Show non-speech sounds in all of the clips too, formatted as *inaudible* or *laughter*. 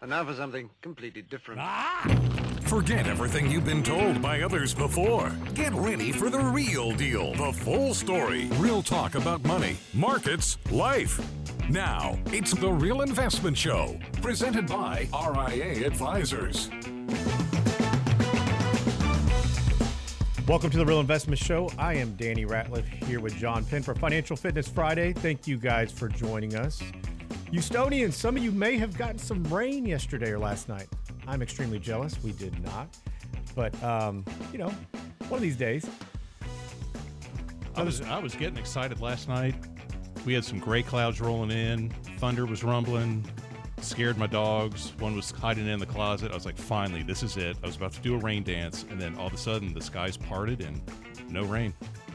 And now for something completely different. Ah! Forget everything you've been told by others before. Get ready for the real deal, the full story, real talk about money, markets, life. Now, it's the Real Investment Show, presented by RIA Advisors. Welcome to the Real Investment Show. I am Danny Ratliff here with John Penn for Financial Fitness Friday. Thank you guys for joining us. Houstonians, some of you may have gotten some rain yesterday or last night. I'm extremely jealous. We did not. But, um, you know, one of these days. I was I was getting excited last night. We had some gray clouds rolling in. Thunder was rumbling. Scared my dogs. One was hiding in the closet. I was like, finally, this is it. I was about to do a rain dance, and then all of a sudden the skies parted and no rain.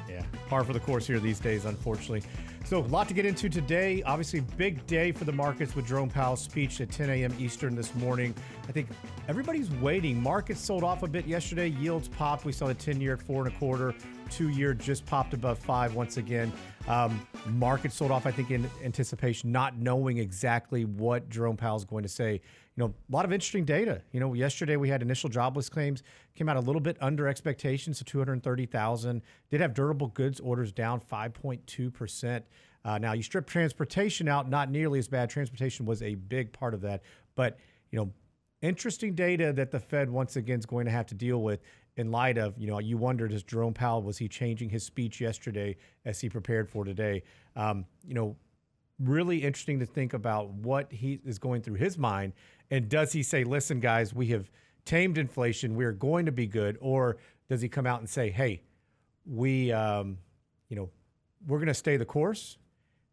Yeah, par for the course here these days, unfortunately. So, a lot to get into today. Obviously, big day for the markets with Jerome Powell's speech at 10 a.m. Eastern this morning. I think everybody's waiting. Markets sold off a bit yesterday. Yields popped. We saw the 10 year at four and a quarter. Two year just popped above five once again. Um, market sold off, I think, in anticipation, not knowing exactly what Jerome Powell is going to say. You know, a lot of interesting data. You know, yesterday we had initial jobless claims came out a little bit under expectations, so 230,000. Did have durable goods orders down 5.2 percent. Uh, now you strip transportation out, not nearly as bad. Transportation was a big part of that, but you know, interesting data that the Fed once again is going to have to deal with in light of, you know, you wondered, is Jerome Powell, was he changing his speech yesterday as he prepared for today? Um, you know, really interesting to think about what he is going through his mind. And does he say, listen, guys, we have tamed inflation, we're going to be good? Or does he come out and say, hey, we, um, you know, we're going to stay the course?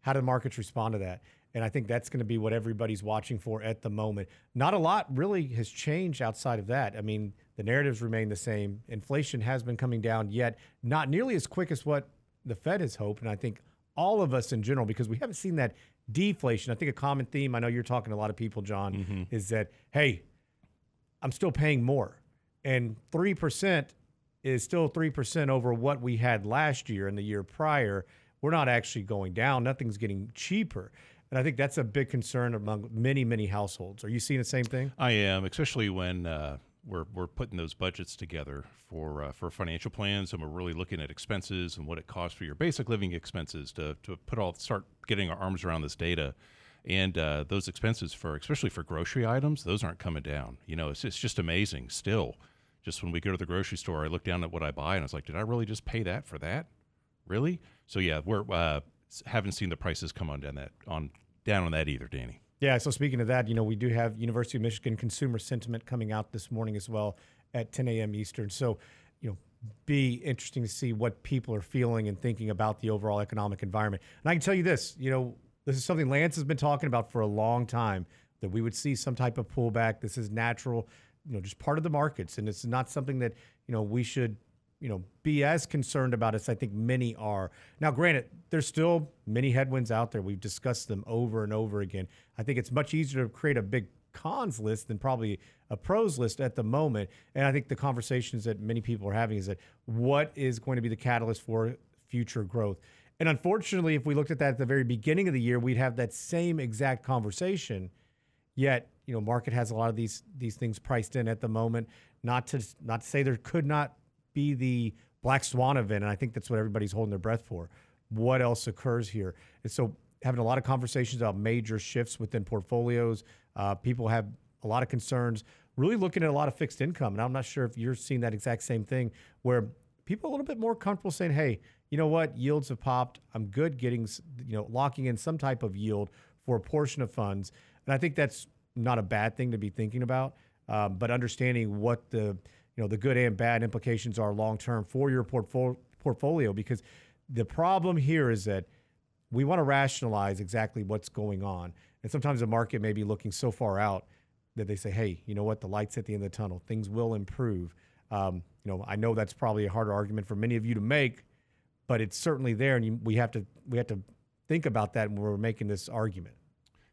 How do the markets respond to that? And I think that's going to be what everybody's watching for at the moment. Not a lot really has changed outside of that. I mean, the narratives remain the same. Inflation has been coming down, yet not nearly as quick as what the Fed has hoped. And I think all of us in general, because we haven't seen that deflation. I think a common theme, I know you're talking to a lot of people, John, mm-hmm. is that, hey, I'm still paying more. And 3% is still 3% over what we had last year and the year prior. We're not actually going down, nothing's getting cheaper. And I think that's a big concern among many, many households. Are you seeing the same thing? I am, especially when uh, we're, we're putting those budgets together for uh, for financial plans, and we're really looking at expenses and what it costs for your basic living expenses to, to put all start getting our arms around this data. And uh, those expenses for especially for grocery items, those aren't coming down. You know, it's, it's just amazing still. Just when we go to the grocery store, I look down at what I buy and I was like, did I really just pay that for that? Really? So yeah, we're uh, haven't seen the prices come on down that on down on that either, Danny. Yeah. So speaking of that, you know, we do have University of Michigan consumer sentiment coming out this morning as well at 10 a.m. Eastern. So, you know, be interesting to see what people are feeling and thinking about the overall economic environment. And I can tell you this, you know, this is something Lance has been talking about for a long time that we would see some type of pullback. This is natural, you know, just part of the markets, and it's not something that you know we should you know, be as concerned about as I think many are. Now, granted, there's still many headwinds out there. We've discussed them over and over again. I think it's much easier to create a big cons list than probably a pros list at the moment. And I think the conversations that many people are having is that what is going to be the catalyst for future growth? And unfortunately, if we looked at that at the very beginning of the year, we'd have that same exact conversation. Yet, you know, market has a lot of these these things priced in at the moment. Not to not to say there could not be the black swan event, and I think that's what everybody's holding their breath for. What else occurs here? And so, having a lot of conversations about major shifts within portfolios. Uh, people have a lot of concerns. Really looking at a lot of fixed income, and I'm not sure if you're seeing that exact same thing, where people are a little bit more comfortable saying, "Hey, you know what? Yields have popped. I'm good getting, you know, locking in some type of yield for a portion of funds." And I think that's not a bad thing to be thinking about, um, but understanding what the you know the good and bad implications are long term for your portfolio because the problem here is that we want to rationalize exactly what's going on. And sometimes the market may be looking so far out that they say hey you know what? The lights at the end of the tunnel. Things will improve. Um, you know i know that's probably a harder argument for many of you to make but it's certainly there and you, we have to we have to think about that when we're making this argument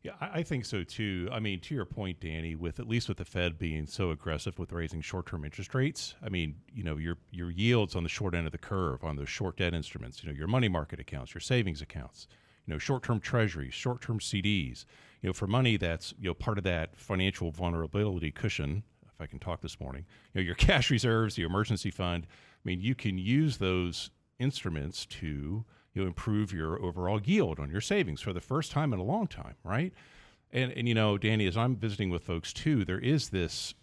yeah, I, think so too. I mean, to your point, Danny, with at least with the Fed being so aggressive with raising short-term interest rates, I mean, you know, your your yields on the short end of the curve on those short debt instruments, you know, your money market accounts, your savings accounts, you know, short-term treasuries, short-term CDs, you know, for money that's you know part of that financial vulnerability cushion. If I can talk this morning, you know, your *laughs* cash reserves, your emergency fund. I mean, you can use those instruments to you know improve your overall yield on your savings for the first time in a long time, right? And and you know, Danny, as I'm visiting with folks too, there is this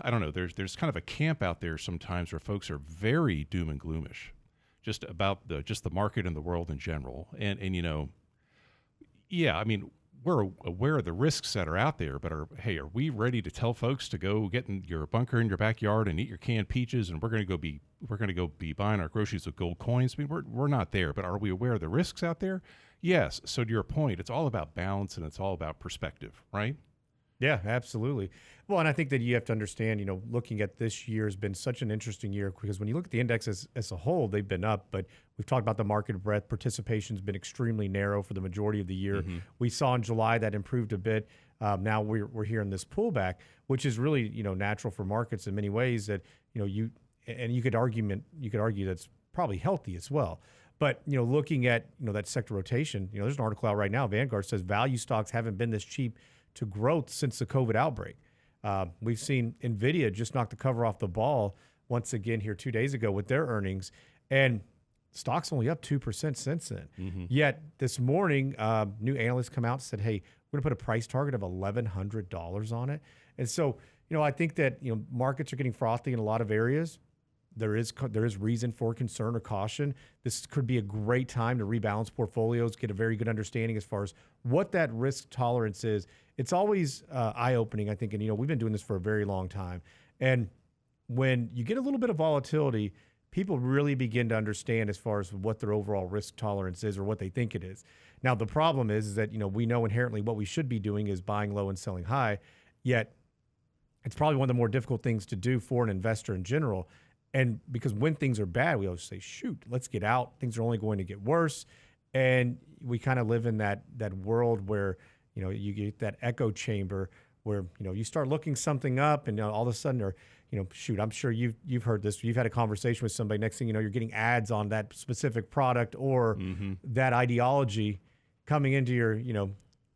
I don't know, there's there's kind of a camp out there sometimes where folks are very doom and gloomish just about the just the market and the world in general. And and you know, yeah, I mean, we're aware of the risks that are out there, but are hey, are we ready to tell folks to go get in your bunker in your backyard and eat your canned peaches, and we're going to go be we're going to go be buying our groceries with gold coins? I mean, we're we're not there, but are we aware of the risks out there? Yes. So to your point, it's all about balance and it's all about perspective, right? Yeah, absolutely. Well, and I think that you have to understand, you know, looking at this year has been such an interesting year because when you look at the indexes as a whole, they've been up, but we've talked about the market breadth. Participation's been extremely narrow for the majority of the year. Mm-hmm. We saw in July that improved a bit. Um, now we're, we're hearing this pullback, which is really, you know, natural for markets in many ways that, you know, you, and you could argument, you could argue that's probably healthy as well. But you know, looking at you know that sector rotation, you know, there's an article out right now. Vanguard says value stocks haven't been this cheap to growth since the COVID outbreak. Uh, we've seen Nvidia just knock the cover off the ball once again here two days ago with their earnings, and stocks only up two percent since then. Mm-hmm. Yet this morning, uh, new analysts come out and said, "Hey, we're going to put a price target of eleven hundred dollars on it." And so, you know, I think that you know markets are getting frothy in a lot of areas there is there is reason for concern or caution. This could be a great time to rebalance portfolios, get a very good understanding as far as what that risk tolerance is. It's always uh, eye opening, I think, and you know we've been doing this for a very long time. And when you get a little bit of volatility, people really begin to understand as far as what their overall risk tolerance is or what they think it is. Now the problem is, is that you know we know inherently what we should be doing is buying low and selling high, yet it's probably one of the more difficult things to do for an investor in general and because when things are bad, we always say, shoot, let's get out. Things are only going to get worse. And we kind of live in that that world where, you know, you get that echo chamber where, you know, you start looking something up and you know, all of a sudden or, you know, shoot, I'm sure you've you've heard this. You've had a conversation with somebody. Next thing you know, you're getting ads on that specific product or mm-hmm. that ideology coming into your, you know,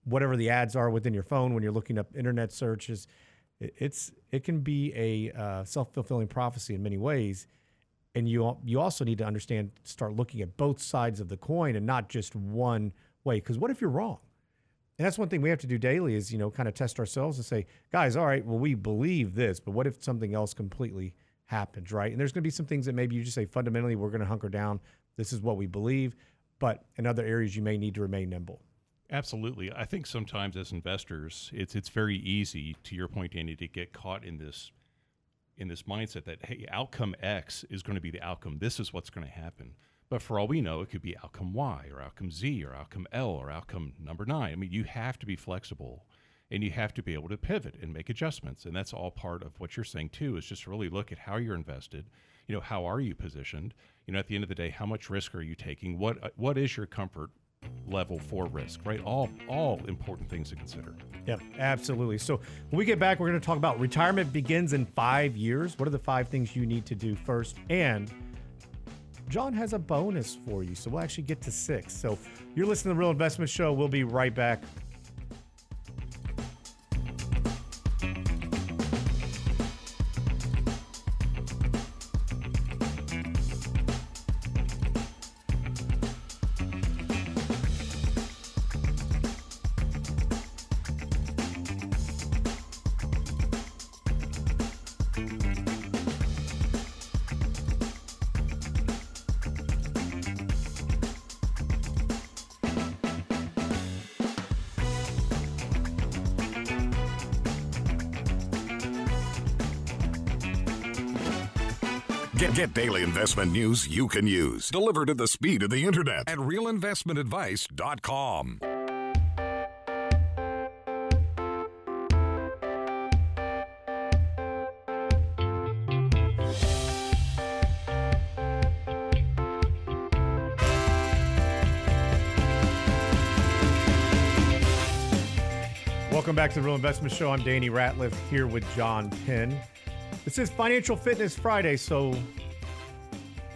whatever the ads are within your phone when you're looking up internet searches it's it can be a uh, self fulfilling prophecy in many ways, and you you also need to understand start looking at both sides of the coin and not just one way. Because what if you're wrong? And that's one thing we have to do daily is you know kind of test ourselves and say, guys, all right, well we believe this, but what if something else completely happens, right? And there's going to be some things that maybe you just say fundamentally we're going to hunker down. This is what we believe, but in other areas you may need to remain nimble. Absolutely. I think sometimes as investors, it's it's very easy, to your point, Danny, to get caught in this in this mindset that hey, outcome X is going to be the outcome. This is what's going to happen. But for all we know, it could be outcome Y or outcome Z or outcome L or outcome number nine. I mean, you have to be flexible and you have to be able to pivot and make adjustments. And that's all part of what you're saying too, is just really look at how you're invested. You know, how are you positioned? You know, at the end of the day, how much risk are you taking? What what is your comfort level for risk, right? All all important things to consider. Yeah, absolutely. So when we get back, we're going to talk about retirement begins in five years. What are the five things you need to do first? And John has a bonus for you. So we'll actually get to six. So you're listening to the Real Investment Show. We'll be right back. Get, daily investment news you can use, delivered at the speed of the internet at realinvestmentadvice.com. Welcome back to the Real Investment Show. I'm Danny Ratliff here with John Penn. This is Financial Fitness Friday, so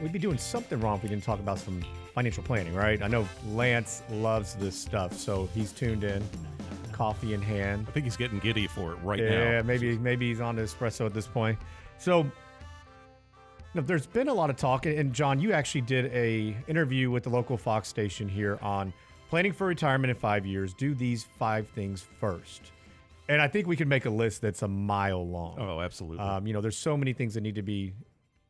we'd be doing something wrong if we didn't talk about some financial planning, right? I know Lance loves this stuff, so he's tuned in. coffee in hand. I think he's getting giddy for it right now. Yeah, maybe maybe he's on the espresso at this point. So now, there's been a lot of talk, and John, you actually did a interview with the local Fox station here on planning for retirement in five years. Do these five things first, and I think we can make a list that's a mile long. Oh, absolutely. Um, you know, there's so many things that need to be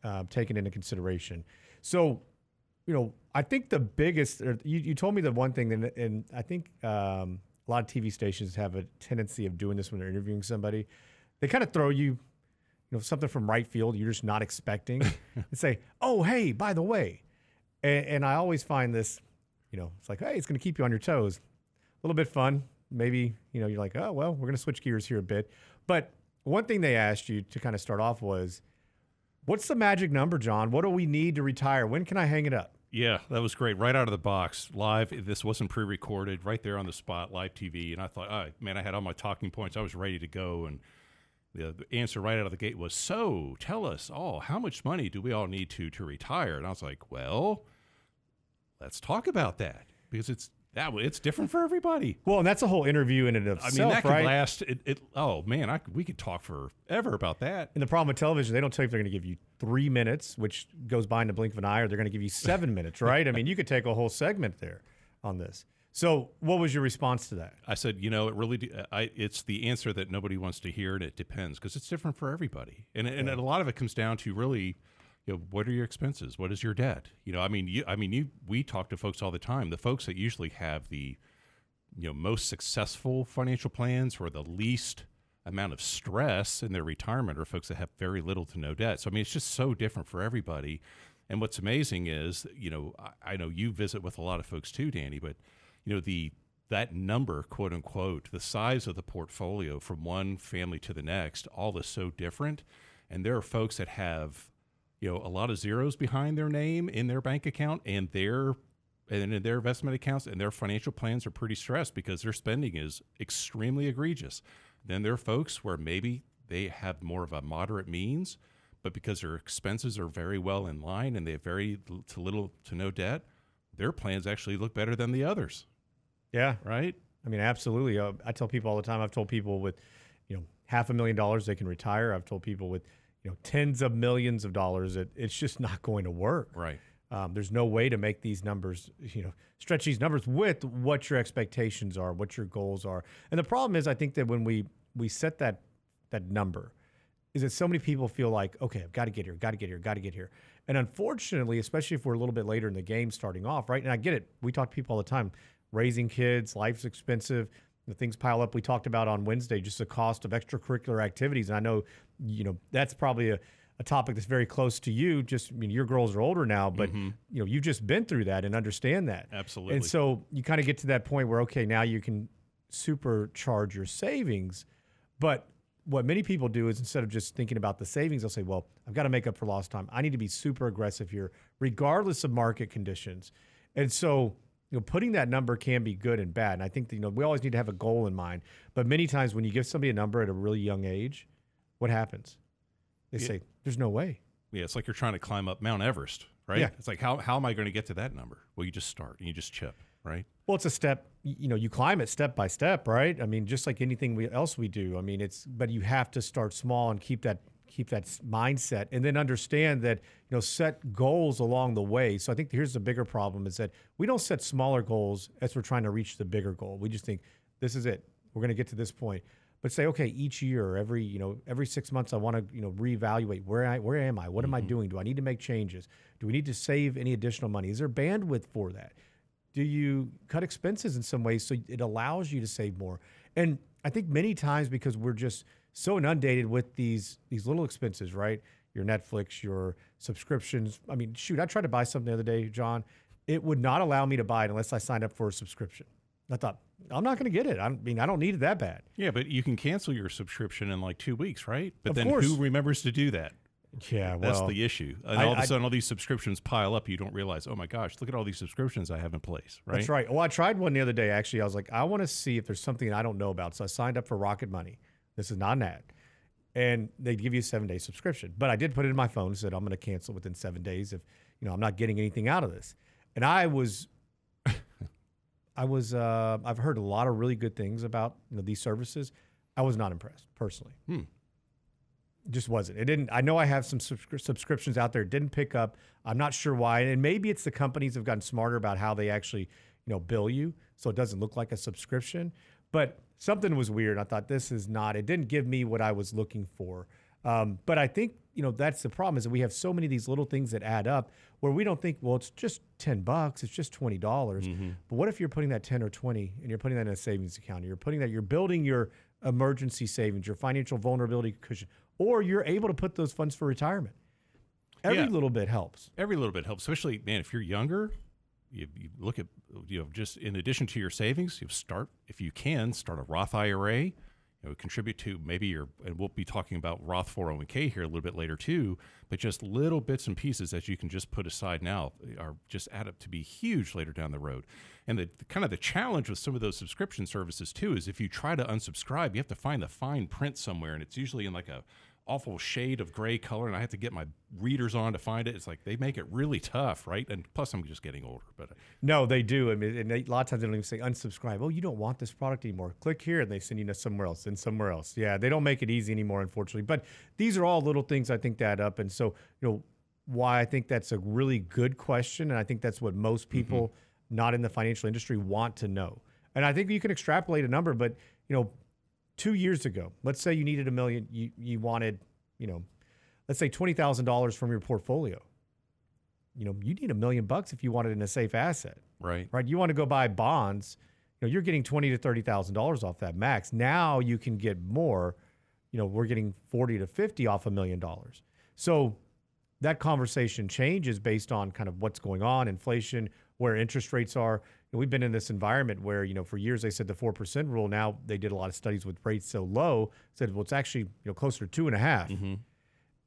uh, taken into consideration. So, you know, I think the biggest, or you, you told me the one thing, and, and I think um, a lot of TV stations have a tendency of doing this when they're interviewing somebody. They kind of throw you, you know, something from right field you're just not expecting *laughs* and say, oh, hey, by the way. And, and I always find this, you know, it's like, hey, it's going to keep you on your toes. A little bit fun. Maybe, you know, you're like, oh, well, we're going to switch gears here a bit. But one thing they asked you to kind of start off was, what's the magic number, John? What do we need to retire? When can I hang it up? Yeah, that was great. Right out of the box, live. This wasn't pre-recorded. Right there on the spot, live TV. And I thought, oh, man, I had all my talking points. I was ready to go. And the, answer right out of the gate was, "So, tell us all, how much money do we all need to to retire?" And I was like, "Well, let's talk about that because it's that it's different for everybody." Well, and that's a whole interview in and of I itself, mean, that could right? last. It, it, oh man, I, could- we could talk forever about that. And the problem with television, they don't tell you if they're going to give you three minutes, which goes by in the blink of an eye, or they're going to give you seven *laughs* minutes, right? I mean, you could take a whole segment there on this. So, what was your response to that? I said, you know, it really, I, it's the answer that nobody wants to hear, and it depends because it's different for everybody, and and a lot of it comes down to really, you know, what are your expenses? What is your debt? You know, I mean, you, I mean, you, we talk to folks all the time. The folks that usually have the, you know, most successful financial plans or the least amount of stress in their retirement are folks that have very little to no debt. So I mean, it's just so different for everybody. And what's amazing is, you know, I, I know you visit with a lot of folks too, Danny, but you know the that number, quote unquote, the size of the portfolio from one family to the next, all is so different. And there are folks that have, you know, a lot of zeros behind their name in their bank account and their and in their investment accounts and their financial plans are pretty stressed because their spending is extremely egregious. Then there are folks where maybe they have more of a moderate means, but because their expenses are very well in line and they have very to little to no debt, their plans actually look better than the others, Yeah, right? I mean, absolutely. Uh, I tell people all the time. I've told people with, you know, half a million dollars they can retire. I've told people with, you know, tens of millions of dollars that it's just not going to work. Right. Um, there's no way to make these numbers, you know, stretch these numbers with what your expectations are, what your goals are. And the problem is, I think that when we we set that that number, is that so many people feel like, okay, I've got to get here, got to get here, got to get here. And unfortunately, especially if we're a little bit later in the game starting off, right? And I get it. We talk to people all the time. Raising kids, life's expensive. The things pile up. We talked about on Wednesday just the cost of extracurricular activities. And I know, you know, that's probably a, a topic that's very close to you. Just, I mean, your girls are older now, but mm-hmm. you know, you've just been through that and understand that. Absolutely. And so you kind of get to that point where, okay, now you can supercharge your savings. But what many people do is instead of just thinking about the savings, they'll say, well, I've got to make up for lost time. I need to be super aggressive here, regardless of market conditions. And so, you know, putting that number can be good and bad. And I think, that, you know, we always need to have a goal in mind. But many times when you give somebody a number at a really young age, what happens? They say, there's no way. Yeah, it's like you're trying to climb up Mount Everest, right? Yeah. It's like how how am I going to get to that number? Well, you just start and you just chip, right? Well, it's a step. You know, you climb it step by step, right? I mean, just like anything we, else we do. I mean, it's but you have to start small and keep that keep that mindset, and then understand that you know set goals along the way. So I think here's the bigger problem is that we don't set smaller goals as we're trying to reach the bigger goal. We just think this is it. We're going to get to this point. But say, okay, each year, every you know, every six months, I want to you know reevaluate where I where am I? What am I mm-hmm. doing? Do I need to make changes? Do we need to save any additional money? Is there bandwidth for that? do you cut expenses in some ways so it allows you to save more and i think many times because we're just so inundated with these these little expenses right your netflix your subscriptions i mean shoot i tried to buy something the other day john it would not allow me to buy it unless i signed up for a subscription i thought i'm not going to get it i mean i don't need it that bad Yeah, but you can cancel your subscription in like two weeks, right? But Of then course. who remembers to do that? yeah That's the issue. And I- all of a sudden, all these subscriptions pile up. You don't realize, oh my gosh, look at all these subscriptions I have in place, right? That's right. Well, I tried one the other day. Actually, I was like, I want to see if there's something I don't know about. So I signed up for Rocket Money. This is not an ad, and they give you a seven day subscription. But I did put it in my phone. and Said I'm going to cancel within seven days if you know I'm not getting anything out of this. And I was, I was uh, I've heard a lot of really good things about you know these services. I was not impressed personally. Hmm. Just wasn't. It didn't. I know I have some subscri- subscriptions out there. It didn't pick up. I'm not sure why. And maybe it's the companies have gotten smarter about how they actually you know bill you, so it doesn't look like a subscription. But something was weird. I thought this is not. It didn't give me what I was looking for. Um, but I think you know that's the problem is that we have so many of these little things that add up where we don't think well it's just 10 bucks it's just $20 mm-hmm. but what if you're putting that 10 or 20 and you're putting that in a savings account you're putting that you're building your emergency savings your financial vulnerability cushion or you're able to put those funds for retirement every Yeah. little bit helps Every little bit helps, especially man. If you're younger, you, you look at you know just in addition to your savings, you start if you can start a Roth IRA. Know, contribute to maybe your and we'll be talking about Roth 401k here a little bit later too. But just little bits and pieces that you can just put aside now are just add up to be huge later down the road. And the, the kind of the challenge with some of those subscription services too is if you try to unsubscribe, you have to find the fine print somewhere, and it's usually in like a awful shade of gray color and I have to get my readers on to find it. It's like they make it really tough, right? And plus I'm just getting older, but uh, no they do. I mean, and they, a lot of times they don't even say unsubscribe. Oh you don't want this product anymore. Click here and they send you to somewhere else and somewhere else. Yeah they don't make it easy anymore unfortunately. But these are all little things i think that add up and so you know why i think that's a really good question and i think that's what most mm-hmm. people not in the financial industry want to know. And i think you can extrapolate a number but you know two years ago let's say you needed a million you, you wanted you know let's say $20000 from your portfolio you know you need a million bucks if you want it in a safe asset right. right? You want to go buy bonds, you know, you're getting twenty to thirty thousand dollars off that max. Now you can get more. You know, we're getting forty to fifty off a million dollars. So that conversation changes based on kind of what's going on, inflation, where interest rates are. And we've been in this environment where, you know, for years they said the four percent rule. Now they did a lot of studies with rates so low, said, well, it's actually you know closer to two and a half mm-hmm.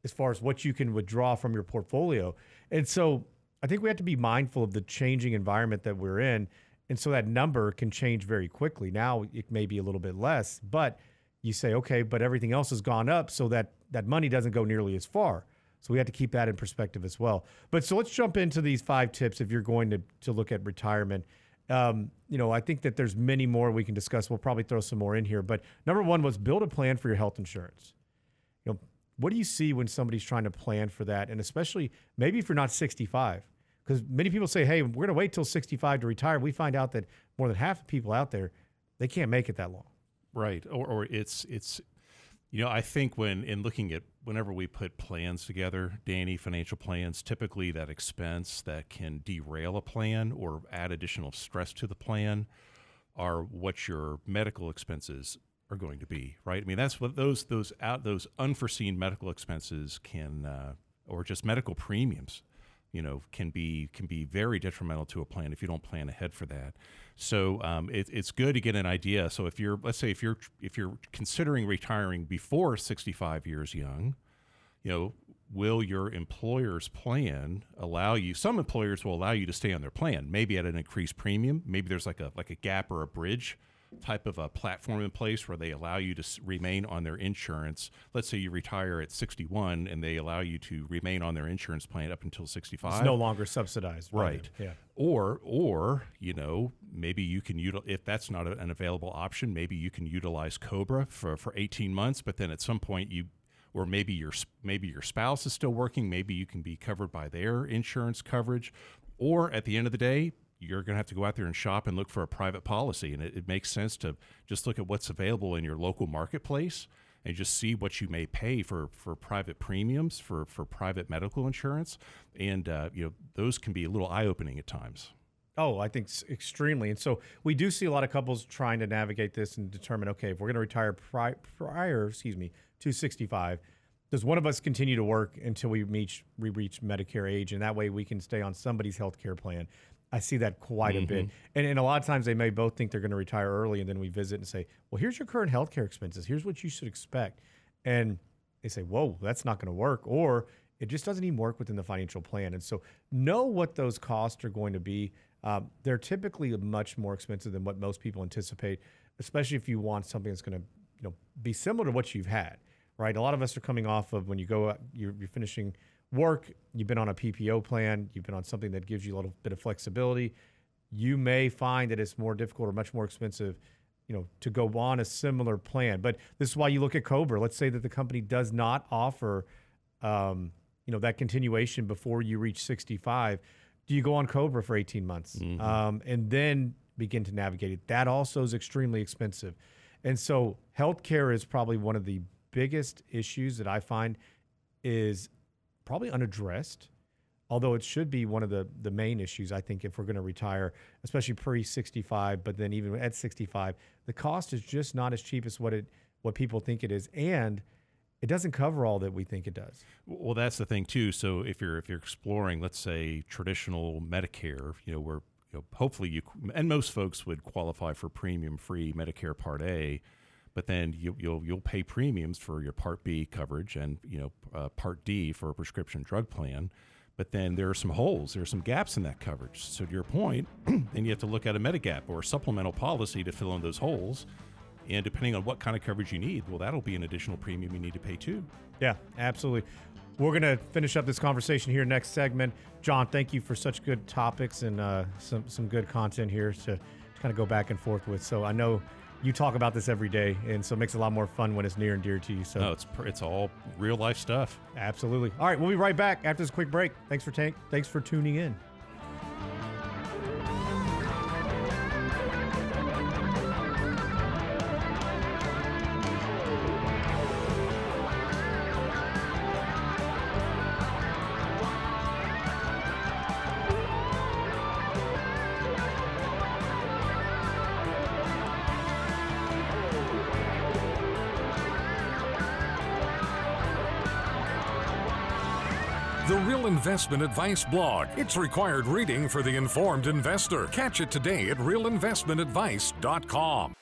as far as what you can withdraw from your portfolio. And so I think we have to be mindful of the changing environment that we're in. And so that number can change very quickly. Now it may be a little bit less, but you say, okay, but everything else has gone up so that that money doesn't go nearly as far. So we have to keep that in perspective as well. But so let's jump into these five tips if you're going to, to look at retirement. Um, you know, I think that there's many more we can discuss. We'll probably throw some more in here. But number one was build a plan for your health insurance. You know, what do you see when somebody's trying to plan for that? And especially maybe if you're not 65, because many people say, hey, we're going to wait till 65 to retire. We find out that more than half the people out there, they can't make it that long. Right. Or, or it's it's you know, I think when in looking at whenever we put plans together, Danny, financial plans, typically that expense that can derail a plan or add additional stress to the plan are what your medical expenses are going to be, right? I mean, that's what those those out those unforeseen medical expenses can uh, or just medical premiums, you know, can be can be very detrimental to a plan if you don't plan ahead for that. So um, it, it's good to get an idea. So if you're, let's say, if you're if you're considering retiring before 65 years young, you know, will your employer's plan allow you? Some employers will allow you to stay on their plan, maybe at an increased premium. Maybe there's like a like a gap or a bridge type of a platform in place where they allow you to remain on their insurance. Let's say you retire at 61 and they allow you to remain on their insurance plan up until 65. It's no longer subsidized. Right. Yeah. Or, or you know, maybe you can utilize if that's not a, an available option, maybe you can utilize Cobra for, for 18 months. But then at some point, you, or maybe your maybe your spouse is still working. Maybe you can be covered by their insurance coverage. Or at the end of the day, you're going to have to go out there and shop and look for a private policy. And it, it makes sense to just look at what's available in your local marketplace and just see what you may pay for, for private premiums for, for private medical insurance. And, uh, you know, those can be a little eye opening at times. Oh, I think extremely. And so we do see a lot of couples trying to navigate this and determine, okay, if we're going to retire pri- prior, excuse me, to 65, does one of us continue to work until we reach we reach Medicare age, and that way we can stay on somebody's health care plan? I see that quite a bit, and, and a lot of times they may both think they're going to retire early, and then we visit and say, "Well, here's your current health care expenses. Here's what you should expect," and they say, "Whoa, that's not going to work," or it just doesn't even work within the financial plan. And so, know what those costs are going to be. Um, they're typically much more expensive than what most people anticipate, especially if you want something that's going to, you know, be similar to what you've had. Right? A lot of us are coming off of when you go, out, you're, you're finishing work, you've been on a PPO plan, you've been on something that gives you a little bit of flexibility. you may find that it's more difficult or much more expensive, you know, to go on a similar plan. But this is why you look at Cobra. Let's say that the company does not offer, um, you know, that continuation before you reach 65. Do you go on Cobra for 18 months um, and then begin to navigate it? That also is extremely expensive. And so healthcare is probably one of the biggest issues that I find is probably unaddressed although it should be one of the the main issues I think if we're going to retire, especially pre 65, but then even at 65, the cost is just not as cheap as what it what people think it is, and it doesn't cover all that we think it does. Well, that's the thing too. So if you're if you're exploring, let's say traditional Medicare, you know, where you know, hopefully you and most folks would qualify for premium free Medicare Part A, but then you, will you'll pay premiums for your Part B coverage and you know uh, Part D for a prescription drug plan. But then there are some holes, there are some gaps in that coverage. So to your point, *clears throat* then you have to look at a Medigap or a supplemental policy to fill in those holes. And depending on what kind of coverage you need, well, that'll be an additional premium you need to pay too. Yeah, absolutely. We're going to finish up this conversation here next segment. John, thank you for such good topics and uh, some some good content here to, to kind of go back and forth with. So I know you talk about this every day, and so it makes it a lot more fun when it's near and dear to you. So no, it's it's all real life stuff. Absolutely. All right, we'll be right back after this quick break. Thanks for tank. Thanks for tuning in. The Real Investment Advice blog. It's required reading for the informed investor. Catch it today at realinvestmentadvice.com.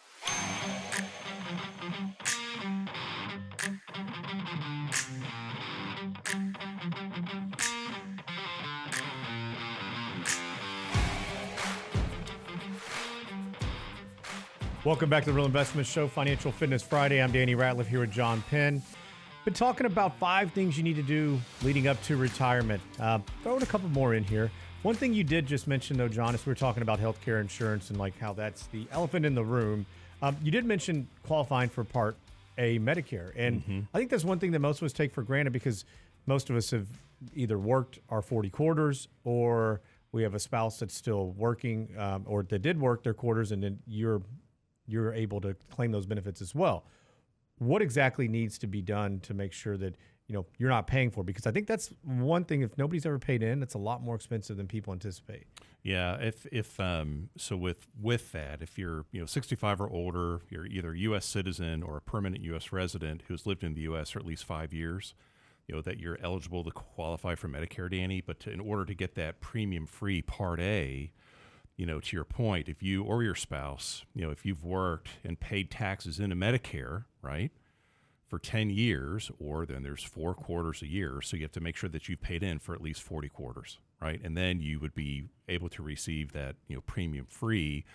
Welcome back to the Real Investment Show, Financial Fitness Friday. I'm Danny Ratliff here with John Penn. Been talking about five things you need to do leading up to retirement. Uh, throwing a couple more in here. One thing you did just mention, though, John, is we were talking about healthcare insurance and like how that's the elephant in the room. Um, you did mention qualifying for Part A Medicare, and mm-hmm. I think that's one thing that most of us take for granted because most of us have either worked our 40 quarters or we have a spouse that's still working um, or that did work their quarters, and then you're you're able to claim those benefits as well. What exactly needs to be done to make sure that you know you're not paying for? Because I think that's one thing. If nobody's ever paid in, it's a lot more expensive than people anticipate. Yeah, if if um, so with with that, if you're you know 65 or older, you're either a U.S. citizen or a permanent U.S. resident who's lived in the U.S. for at least five years, you know that you're eligible to qualify for Medicare, Danny. But to, in order to get that premium-free Part A, you know, to your point, if you or your spouse, you know, if you've worked and paid taxes into Medicare, right, for 10 years, or then there's four quarters a year. So you have to make sure that you've paid in for at least 40 quarters, right? And then you would be able to receive that, you know, premium free,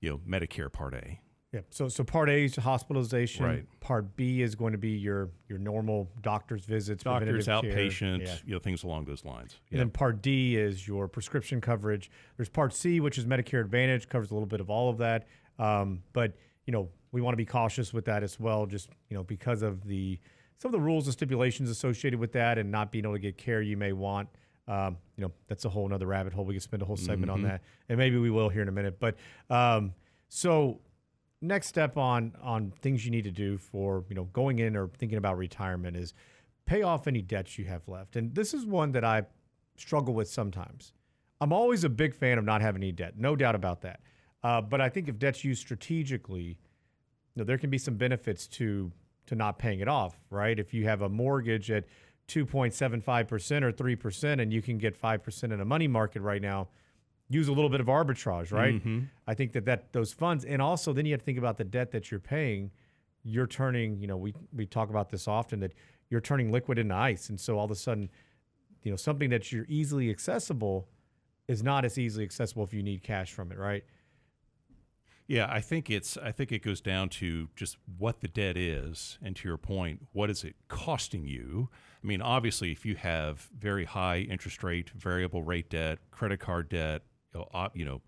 you know, Medicare Part A. Yeah. So so part A is hospitalization. Right. Part B is going to be your your normal doctor's visits, Doctors, outpatient, Yeah. you know, things along those lines. And then part D is your prescription coverage. There's part C, which is Medicare Advantage, covers a little bit of all of that. Um, but you know, we want to be cautious with that as well, just you know, because of the some of the rules and stipulations associated with that, and not being able to get care you may want. Um, you know, that's a whole nother rabbit hole. We could spend a whole segment on that, and maybe we will here in a minute. But um, so next step on on things you need to do for you know going in or thinking about retirement is pay off any debts you have left and this is one that i struggle with sometimes i'm always a big fan of not having any debt no doubt about that uh, but i think if debt's used strategically know, there can be some benefits to to not paying it off right if you have a mortgage at 2.75% or 3% and you can get 5% in a money market right now use a little bit of arbitrage, right? Mm-hmm. I think that that those funds, and also then you have to think about the debt that you're paying. You're turning, you know, we we talk about this often that you're turning liquid into ice, and so all of a sudden, you know, something that you're easily accessible is not as easily accessible if you need cash from it, right? Yeah, I think it's I think it goes down to just what the debt is, and to your point, what is it costing you? I mean, obviously, if you have very high interest rate, variable rate debt, credit card debt, you know, you know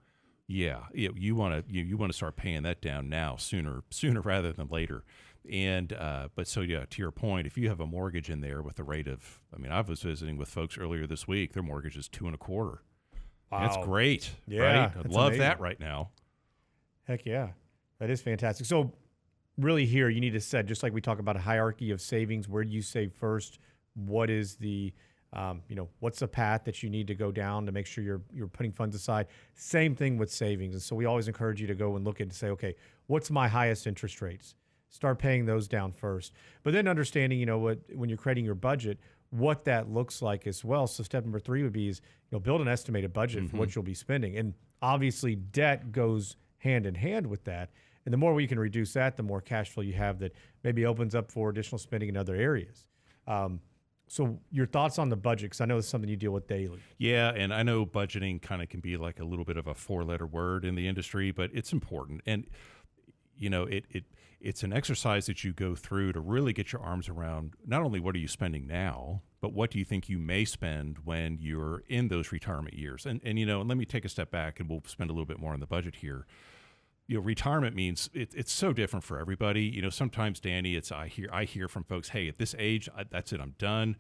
Yeah, you want to you, you want to start paying that down now, sooner *laughs* sooner rather than later. And uh, but so yeah, to your point, if you have a mortgage in there with a rate of, I mean, I was visiting with folks earlier this week. Their mortgage is two and a quarter. Wow. That's great. Yeah, right? I love amazing. that right now. Heck yeah, that is fantastic. So, really, here you need to set just like we talk about a hierarchy of savings. Where do you save first? What is the um, you know what's the path that you need to go down to make sure you're you're putting funds aside? Same thing with savings, and so we always encourage you to go and look at and say, okay, what's my highest interest rates? Start paying those down first, but then understanding you know what when you're creating your budget, what that looks like as well. So step number three would be is you know build an estimated budget for what you'll be spending, and obviously debt goes hand in hand with that. And the more we can reduce that, the more cash flow you have that maybe opens up for additional spending in other areas. Um, so your thoughts on the budget? Because I know it's something you deal with daily. Yeah, and I know budgeting kind of can be like a little bit of a four-letter word in the industry, but it's important. And you know, it it it's an exercise that you go through to really get your arms around not only what are you spending now, but what do you think you may spend when you're in those retirement years. And and you know, and let me take a step back and we'll spend a little bit more on the budget here. You know, retirement means it, it's so different for everybody. You know, sometimes Danny, it's I hear I hear from folks, hey, at this age, I, that's it, I'm done.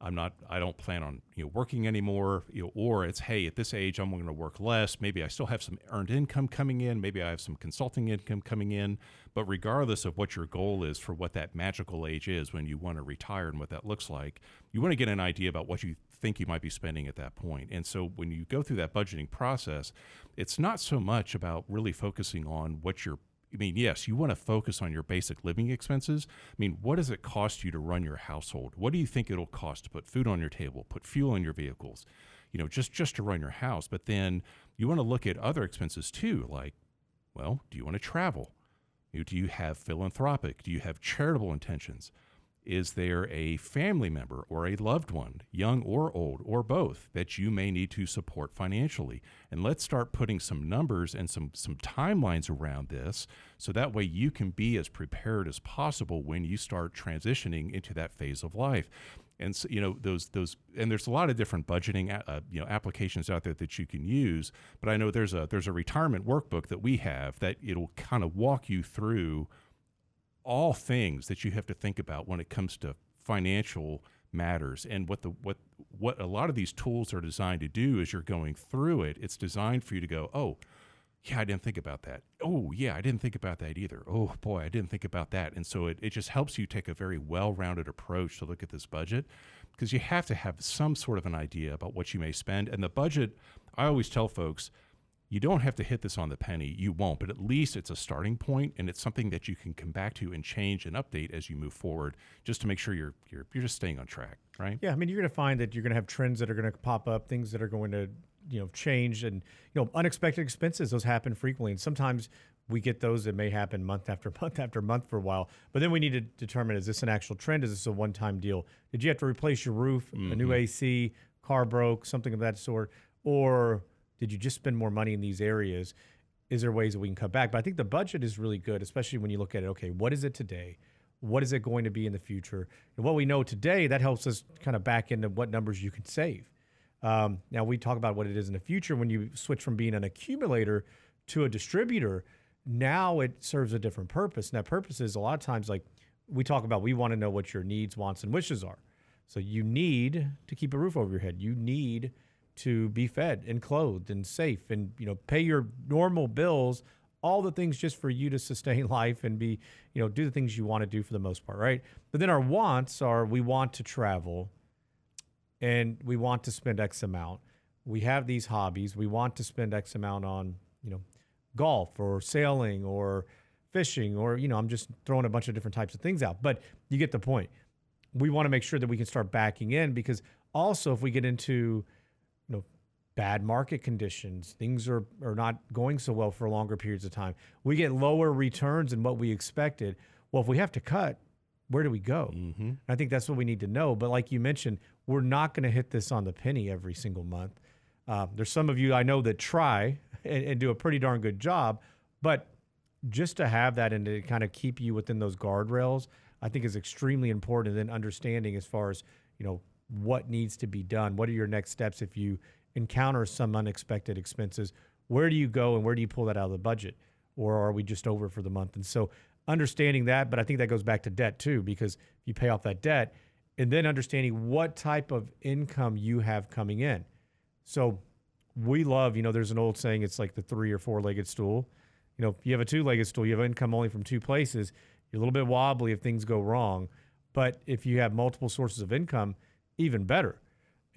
I'm not. I don't plan on you know working anymore. You know, or it's hey, at this age, I'm going to work less. Maybe I still have some earned income coming in. Maybe I have some consulting income coming in. But regardless of what your goal is for what that magical age is when you want to retire and what that looks like, you want to get an idea about what you think you might be spending at that point. And so when you go through that budgeting process, it's not so much about really focusing on what your I mean, yes, you want to focus on your basic living expenses. I mean, what does it cost you to run your household? What do you think it'll cost to put food on your table, put fuel in your vehicles? You know, just just to run your house. But then you want to look at other expenses too, like, well, do you want to travel? Do you have philanthropic? Do you have charitable intentions? Is there a family member or a loved one, young or old, or both, that you may need to support financially? And let's start putting some numbers and some, some timelines around this so that way you can be as prepared as possible when you start transitioning into that phase of life. And so, you know those those and there's a lot of different budgeting uh, you know applications out there that you can use. But I know there's a there's a retirement workbook that we have that it'll kind of walk you through all things that you have to think about when it comes to financial matters. And what the what what a lot of these tools are designed to do as you're going through it. It's designed for you to go oh yeah i didn't think about that. Oh yeah i didn't think about that either. Oh boy i didn't think about that. And so it, it just helps you take a very well-rounded approach to look at this budget because you have to have some sort of an idea about what you may spend. And the budget i always tell folks you don't have to hit this on the penny. You won't, but at least it's a starting point and it's something that you can come back to and change and update as you move forward, just to make sure you're you're you're just staying on track, right? Yeah, I mean, you're going to find that you're going to have trends that are going to pop up, things that are going to you know change, and you know unexpected expenses. Those happen frequently, and sometimes we get those that may happen month after *laughs* month after month for a while. But then we need to determine: is this an actual trend? Is this a one-time deal? Did you have to replace your roof, a new mm-hmm. AC, car broke, something of that sort, or did you just spend more money in these areas? Is there ways that we can cut back? But I think the budget is really good, especially when you look at it. Okay, what is it today? What is it going to be in the future? And what we know today, that helps us kind of back into what numbers you can save. Um, now we talk about what it is in the future when you switch from being an accumulator to a distributor. Now it serves a different purpose, and that purpose is a lot of times like we talk about. We want to know what your needs, wants, and wishes are. So you need to keep a roof over your head. You need to be fed and clothed and safe, and you know pay your normal bills. All the things just for you to *laughs* sustain life and be, you know, do the things you want to do for the most part, right? But then our wants are we want to travel, and we want to spend X amount. We have these hobbies. We want to spend X amount on, you know, golf or sailing or fishing or, you know, I'm just throwing a bunch of different types of things out. But you get the point. We want to make sure that we can start backing in because also if we get into, bad market conditions, things are, are not going so well for longer periods of time. We get lower returns than what we expected. Well, if we have to cut, where do we go? Mm-hmm. I think that's what we need to know. But like you mentioned, we're not going to hit this on the penny every single month. Uh, there's some of you I know that try and, and do a pretty darn good job, but just to have that and to kind of keep you within those guardrails, I think is extremely important. And then understanding as far as you know what needs to be done. What are your next steps if you encounter some unexpected expenses? where do you go and where do you pull that out of the budget? Or are we just over for the month? And so understanding that, but I think that goes back to debt too, because if you pay off that debt and then understanding what type of income you have coming in. So we love, you know, there's an old saying, it's like the three or four legged stool. You know, if you have a two legged stool, you have income only from two places, you're a little bit wobbly if things go wrong. But if you have multiple sources of income, even better.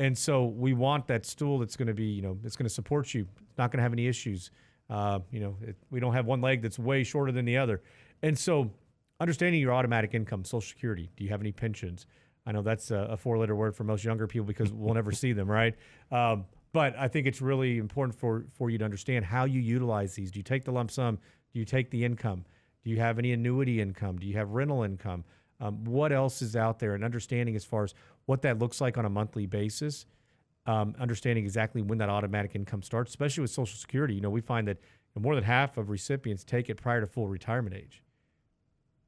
And so we want that stool that's going to be, you know, it's going to support you. It's not going to have any issues. Uh, you know, it, we don't have one leg that's way shorter than the other. And so understanding your automatic income, Social Security, do you have any pensions? I know that's a, a four letter word for most younger people because we'll never see them, right? Um, but I think it's really important for, for you to understand how you utilize these. Do you take the lump sum? Do you take the income? Do you have any annuity income? Do you have rental income? Um, what else is out there? And understanding as far as what that looks like on a monthly basis, um, understanding exactly when that automatic income starts, especially with Social Security. You know, we find that more than half of recipients take it prior to full retirement age.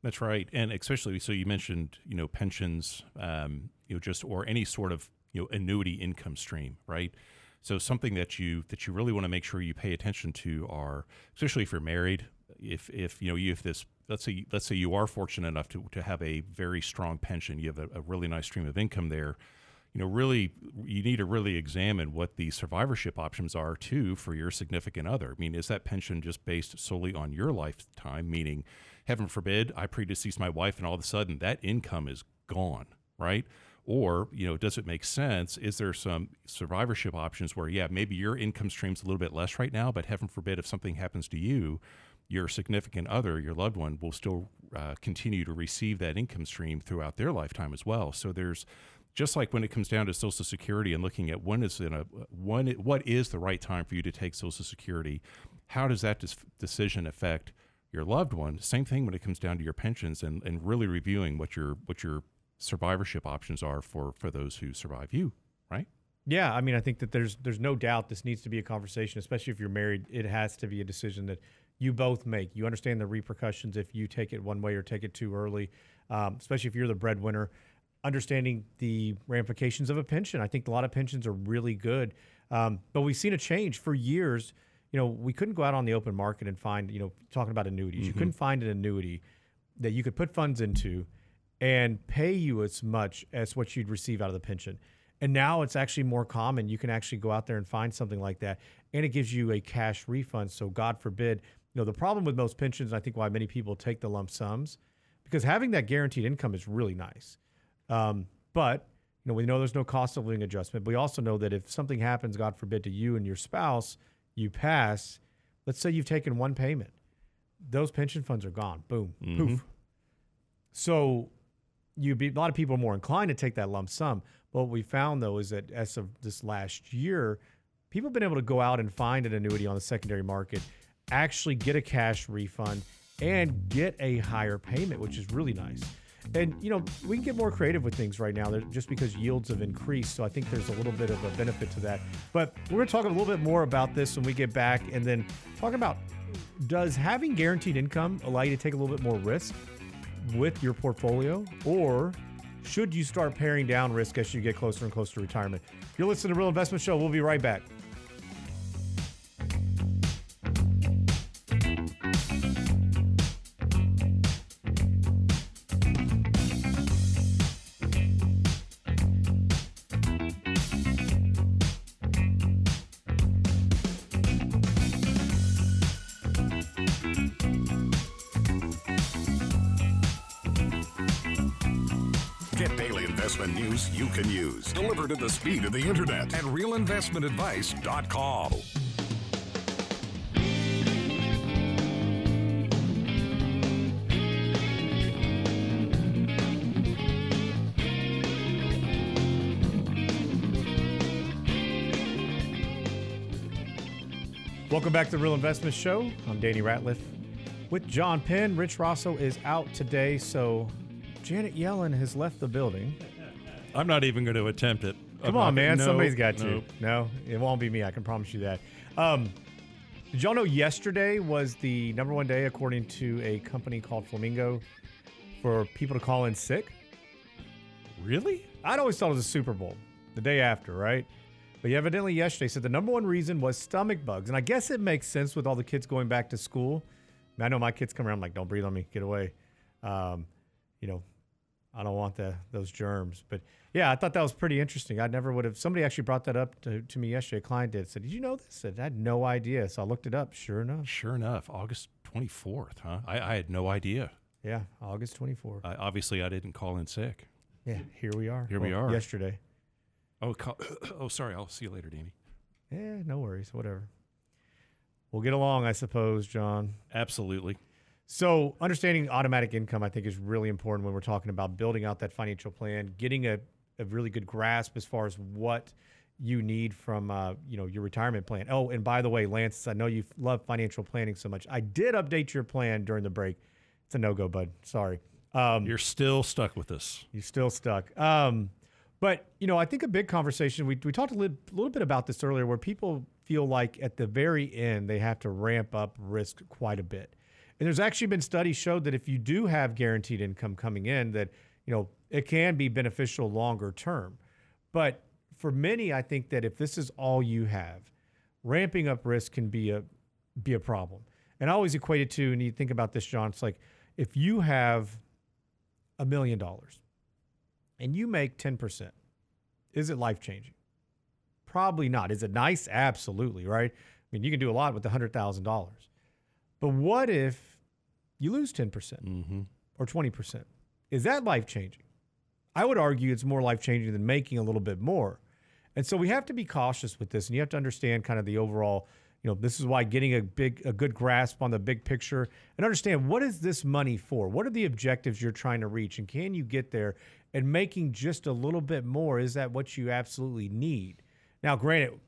That's right, and especially so you mentioned you know pensions, um, you know just or any sort of you know annuity income stream, right? So something that you that you really want to make sure you pay attention to are, especially if you're married, if if you know you have this let's say let's say you are fortunate enough to to have a very strong pension, you have a, a really nice stream of income there. You know, really, you need to really examine what the survivorship options are too for your significant other. I mean, is that pension just based solely on your lifetime? Meaning, heaven forbid, I predeceased my wife, and all of a sudden that income is gone, right? Or, you know, does it make sense? Is there some survivorship options where, yeah, maybe your income stream's a little bit less right now, but heaven forbid, if something happens to you, your significant other, your loved one, will still uh, continue to receive that income stream throughout their lifetime as well. So there's just like when it comes down to Social Security and looking at when is in a when what is the right time for you to take Social Security, how does that dis- decision affect your loved one? Same thing when it comes down to your pensions and, and really reviewing what your what your survivorship options are for for those who survive you, right? Yeah, I mean, I think that there's there's no doubt this needs to be a conversation, especially if you're married. It has to be a decision that you both make. You understand the repercussions if you take it one way or take it too early, um, especially if you're the breadwinner. Understanding the ramifications of a pension. I think a lot of pensions are really good, um, but we've seen a change for years. You know, we couldn't go out on the open market and find, you know, talking about annuities, mm-hmm. you couldn't find an annuity that you could put funds into and pay you as much as what you'd receive out of the pension. And now it's actually more common. You can actually go out there and find something like that, and it gives you a cash refund. So, God forbid, you know, the problem with most pensions, I think why many people take the lump sums, because having that guaranteed income is really nice. Um, but, you know, we know there's no cost of living adjustment. But we also know that if something happens, God forbid, to you and your spouse, you pass, let's say you've taken one payment, those pension funds are gone. Boom, mm-hmm. poof. So you be a lot of people are more inclined to take that lump sum. But what we found though is that as of this last year, people have been able to go out and find an annuity on the secondary market actually get a cash refund and get a higher payment, which is really nice. And you know, we can get more creative with things right now just because yields have increased. So I think there's a little bit of a benefit to that. But we're going to talk a little bit more about this when we get back and then talk about does having guaranteed income allow you to take a little bit more risk with your portfolio or should you start paring down risk as you get closer and closer to retirement? You're listening to Real Investment Show. We'll be right back. Speed of the internet at realinvestmentadvice.com. Welcome back to the Real Investment Show. I'm Danny Ratliff with John Penn. Rich Rosso is out today, so Janet Yellen has left the building. I'm not even going to attempt it. Come on, man. No, Somebody's got to. No, it won't be me. I can promise you that. Um, did y'all know yesterday was the number one day, according to a company called Flamingo, for people to call in sick? Really? I'd always thought it was a Super Bowl the day after, right? But evidently yesterday said the number one reason was stomach bugs, and I guess it makes sense with all the kids going back to school. I, mean, I know my kids come around like, "Don't breathe on me, get away." Um, you know, I don't want the those germs. But yeah, I thought that was pretty interesting. I never would have. Somebody actually brought that up to, to me yesterday. A client did. Said, "Did you know this?" I said, "I had no idea." So I looked it up. Sure enough, Sure enough, August 24th, huh? I, I had no idea. yeah, August twenty fourth. I, obviously, I didn't call in sick. yeah, here we are. Here we are. Yesterday. Oh, call, *coughs* oh, sorry. I'll see you later, Danny. Yeah, no worries. Whatever. We'll get along, I suppose, John. Absolutely. So, understanding automatic income, I think, is really important when we're talking about building out that financial plan, getting a, a really good grasp as far as what you need from uh, you know your retirement plan. Oh, and by the way, Lance, I know you love financial planning so much. I did update your plan during the break. It's a no go, bud. Sorry. Um, You're still stuck with us. you're still stuck. Um, but you know, I think a big conversation. We we talked a little, little bit about this earlier, where people feel like at the very end they have to ramp up risk quite a bit. And there's actually been studies showed that if you do have guaranteed income coming in, that you know it can be beneficial longer term. But for many, I think that if this is all you have, ramping up risk can be a be a problem. And I always equate it to, and you think about this, John. It's like if you have a million dollars and you make 10%, is it life changing? Probably not. Is it nice? Absolutely, right? I mean, you can do a lot with $100,000. But what if you lose 10% Mm-hmm. or 20%? Is that life changing? I would argue it's more life changing than making a little bit more. And so we have to be cautious with this and you have to understand kind of the overall, you know, this is why getting a big a good grasp on the big picture and understand what is this money for? What are the objectives you're trying to reach and can you get there? And making just a little bit more is that what you absolutely need? Now, granted,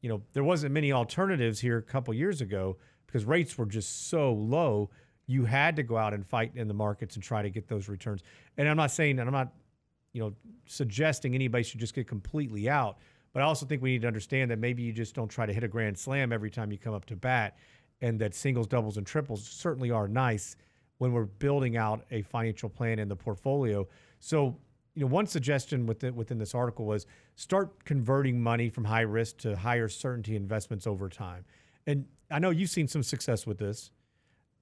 you know, there wasn't many alternatives here a couple years ago because rates were just so low. You had to go out and fight in the markets and try to get those returns. And I'm not saying, and I'm not, you know, suggesting anybody should just get completely out. But I also think we need to understand that maybe you just don't try to hit a grand slam every time you come up to bat, and that singles, doubles, and triples certainly are nice when we're building out a financial plan in the portfolio. So, you know, one suggestion within within this article was start converting money from high risk to higher certainty investments over time. And I know you've seen some success with this,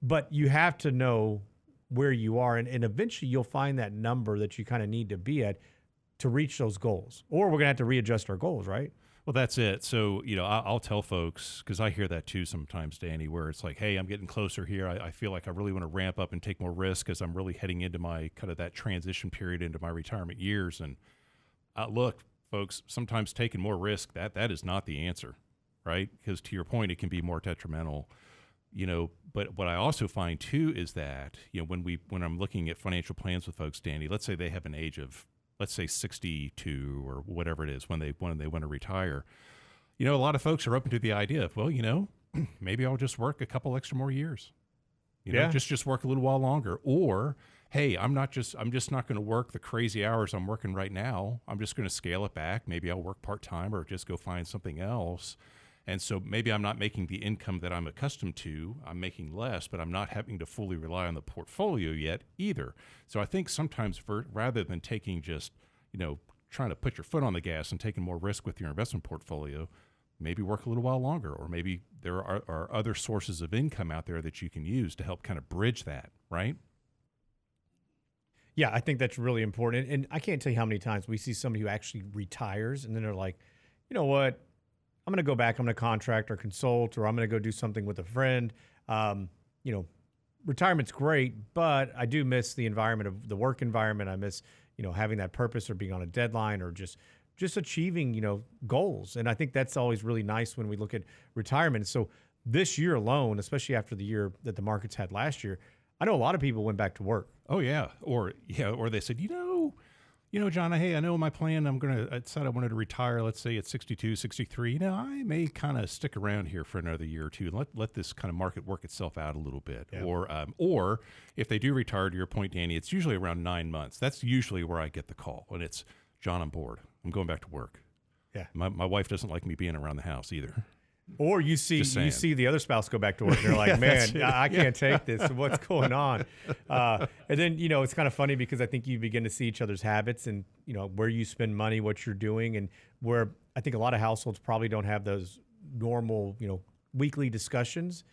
but you have to know where you are, and, and eventually you'll find that number that you kind of need to be at to reach those goals. Or we're gonna have to readjust our goals, right? Well, that's it. So, you know, I, I'll tell folks because I hear that too sometimes, Danny, where it's like, hey, I'm getting closer here. I, I feel like I really want to ramp up and take more risk as I'm really heading into my kind of that transition period into my retirement years. And uh, look, folks, sometimes taking more risk that that is not the answer, right? Because to your point, it can be more detrimental. You know, but what I also find too is that you know when we when I'm looking at financial plans with folks, Danny, let's say they have an age of let's say 62 or whatever it is when they when they want to retire you know a lot of folks are open to the idea of well you know *clears throat* maybe i'll just work a couple extra more years. You know Yeah. just just work a little while longer. Or hey i'm not just i'm just not going to work the crazy hours i'm working right now. I'm just going to scale it back. Maybe i'll work part-time or just go find something else and so maybe i'm not making the income that i'm accustomed to i'm making less but i'm not having to fully rely on the portfolio yet either so i think sometimes for, rather than taking just you know trying to put your foot on the gas and taking more risk with your investment portfolio maybe work a little while longer or maybe there are, are other sources of income out there that you can use to help kind of bridge that right Yeah, I think that's really important. And I can't tell you how many times we see somebody who actually retires and then they're like, you know what? I'm going to go back. I'm going to contract or consult, or I'm going to go do something with a friend. Um, you know, retirement's great, but I do miss the environment of the work environment. I miss, you know, having that purpose or being on a deadline or just just achieving, you know, goals. And I think that's always really nice when we look at retirement. So this year alone, especially after the year that the markets had last year, I know a lot of people went back to work. Oh yeah, or yeah, or they said, you know, you know, John, hey, I know my plan. I'm gonna. I said I wanted to retire. Let's say at 62, 63. You know, I may kind of stick around here for another year or two. Let let this kind of market work itself out a little bit. Yeah. Or um, or if they do retire, to your point, Danny, it's usually around nine months. That's usually where I get the call, and it's John, I'm bored. I'm going back to work. Yeah. My my wife doesn't like me being around the house either. Or you see you see the other spouse go back to work. And *laughs* they're like, man, I, I can't take this. *laughs* What's going on? Uh, and then you know it's kind of funny because I think you begin to see each other's habits and you know where you spend money, what you're doing, and where I think a lot of households probably don't have those normal you know weekly discussions.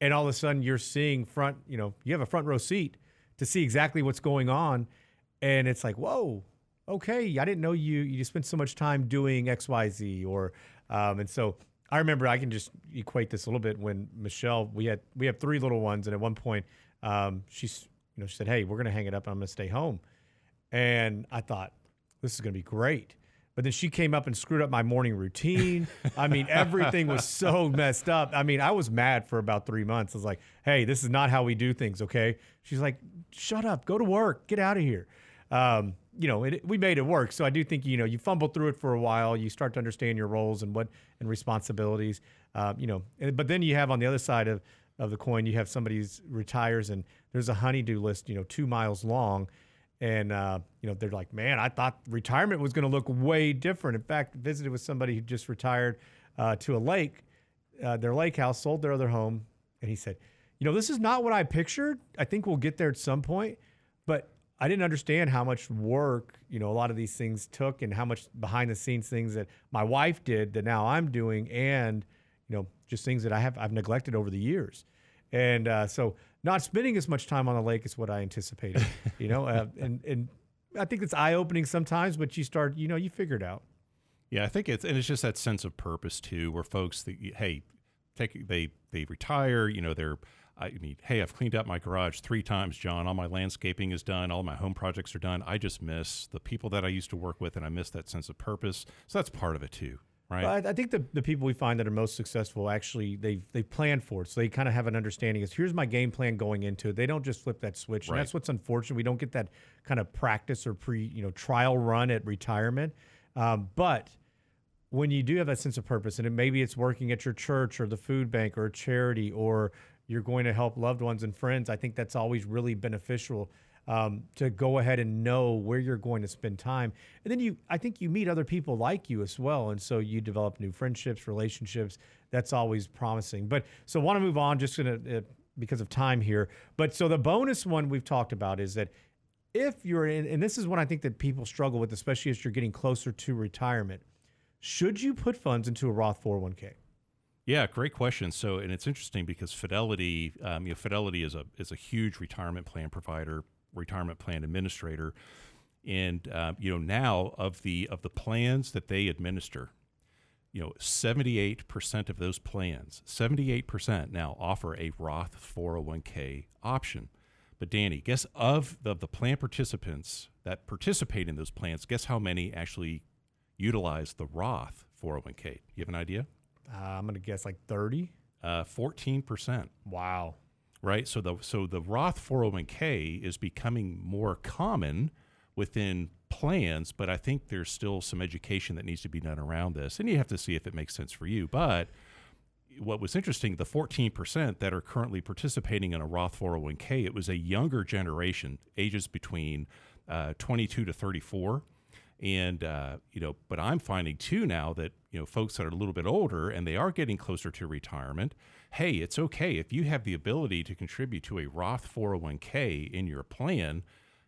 And all of a sudden you're seeing front, you know, you have a front row seat to see exactly what's going on, and it's like, whoa, okay, I didn't know you you spent so much time doing X Y Z or, um, and so I remember I can just equate this a little bit when Michelle we had we have three little ones and at one point um, she's you know she said hey we're gonna hang it up and I'm gonna stay home. And I thought this is gonna be great. But then she came up and screwed up my morning routine. I mean everything was so *laughs* messed up. I mean I was mad for about three months. I was like hey this is not how we do things okay? She's like shut up. Go to work. Get out of here um, you know, it, we made it work. So I do think you know you fumble through it for a while. You start to understand your roles and what and responsibilities. Uh, you know, but then you have on the other side of of the coin, you have somebody retires and there's a honeydew list, you know, two miles long, and uh, you know they're like, man, I thought retirement was going to look way different. In fact, visited with somebody who just retired uh, to a lake, uh, their lake house, sold their other home, and he said, you know, this is not what I pictured. I think we'll get there at some point, I didn't understand how much work, you know, a lot of these things took and how much behind the scenes things that my wife did that now I'm doing and, you know, just things that I have I've neglected over the years. And uh, so not spending as much time on the lake is what I anticipated, you know, uh, *laughs* and and I think it's eye opening sometimes, but you start, you know, you figure it out. Yeah, I think it's and it's just that sense of purpose too, where folks that hey, take they they retire, you know, they're I mean, hey, I've cleaned out my garage three times, John. All my landscaping is done. All my home projects are done. I just miss the people that I used to work with, and I miss that sense of purpose. So that's part of it too, right? Well, I, I think the, the people we find that are most successful actually they they plan for it, so they kind of have an understanding. Is here's my game plan going into it. They don't just flip that switch, and that's what's unfortunate. We don't get that kind of practice or pre you know trial run at retirement. Um, but when you do have that sense of purpose, and it, maybe it's working at your church or the food bank or a charity, or you're going to help loved ones and friends, I think that's always really beneficial um, to go ahead and know where you're going to spend time. And then you, I think you meet other people like you as well, and so you develop new friendships, relationships. That's always promising. But so want to move on, just gonna uh, because of time here. But so the bonus one we've talked about is that if you're in, and this is what I think that people struggle with, especially as you're getting closer to retirement. Should you put funds into a Roth 401k? Yeah, great question. So, and it's interesting because Fidelity, um, you know, Fidelity is a is a huge retirement plan provider, retirement plan administrator, and um, you know now of the of the plans that they administer, you know, seventy eight percent of those plans, seventy eight percent now offer a Roth four hundred one k option. But Danny, guess of the, the plan participants that participate in those plans, guess how many actually utilize the Roth 401k? You have an idea? Uh, I'm going to guess like 30. Uh, 14%. Wow. Right? So the so the Roth 401k is becoming more common within plans, but I think there's still some education that needs to be done around this. And you have to see if it makes sense for you. But what was interesting, the 14% that are currently participating in a Roth 401k, it was a younger generation, ages between uh, 22 to 34. And, uh, you know, but I'm finding too now that, you know, folks that are a little bit older and they are getting closer to retirement, hey, it's okay. If you have the ability to contribute to a Roth 401k in your plan,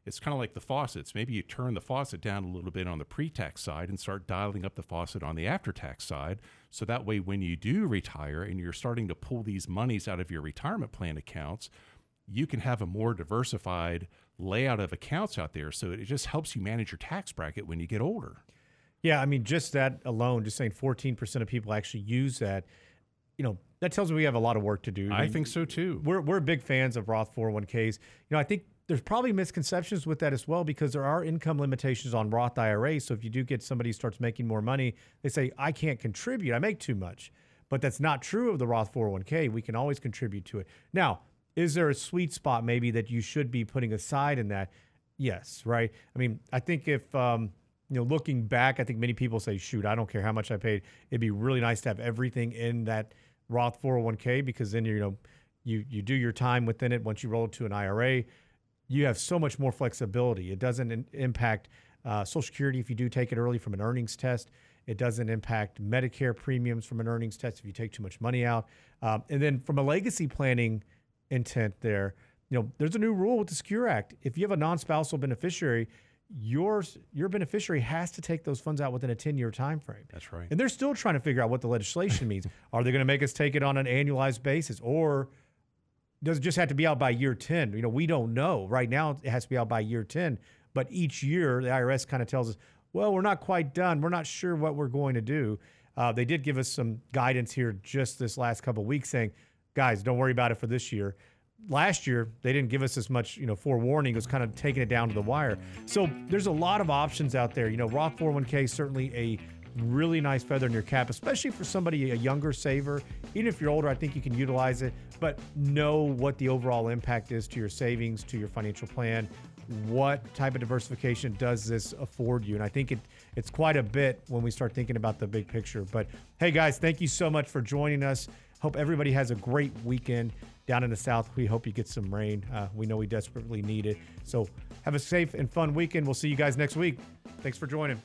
it's kind of like the faucets. Maybe you turn the faucet down a little bit on the pre tax side and start dialing up the faucet on the after tax side. So that way, when you do retire and you're starting to pull these monies out of your retirement plan accounts, you can have a more diversified layout of accounts out there. So it just helps you manage your tax bracket when you get older. Yeah, I mean, just that alone, just saying 14% of people actually use that, you know, that tells me we have a lot of work to do. I think so too. we're we're big fans of Roth 401ks. You know, I think there's probably misconceptions with that as well because there are income limitations on Roth IRAs. So if you do get somebody who starts making more money, they say I can't contribute. I make too much. But that's not true of the Roth 401k. We can always contribute to it. Now, is there a sweet spot maybe that you should be putting aside in that? Yes, right. I mean, I think if um, you know, looking back, I think many people say, "Shoot, I don't care how much I paid. It'd be really nice to have everything in that Roth 401k because then you know, you you do your time within it. Once you roll it to an IRA, you have so much more flexibility. It doesn't in, impact uh, Social Security if you do take it early from an earnings test. It doesn't impact Medicare premiums from an earnings test if you take too much money out. Um, and then from a legacy planning intent, there, you know, there's a new rule with the Secure Act. If you have a non-spousal beneficiary, yours your beneficiary has to take those funds out within a 10 year time frame. That's right. And they're still trying to figure out what the legislation means. *laughs* Are they going to make us take it on an annualized basis or does it just have to be out by year 10? You know, we don't know. Right now it has to be out by year 10, but each year the IRS kind of tells us, well, we're not quite done. We're not sure what we're going to do. Uh, they did give us some guidance here just this last couple of weeks saying, guys, don't worry about it for this year last year they didn't give us as much you know forewarning. It was kind of taking it down to the wire. So there's a lot of options out there. You know roth 401k is certainly a really nice feather in your cap especially for somebody a younger saver. Even if you're older i think you can utilize it but know what the overall impact is to your savings to your financial plan what type of diversification does this afford you? And i think it it's quite a bit when we start thinking about the big picture. But hey guys thank you so much for joining us. Hope everybody has a great weekend down in the south. We hope you get some rain. Uh, we know we desperately need it. So have a safe and fun weekend. We'll see you guys next week. Thanks for joining.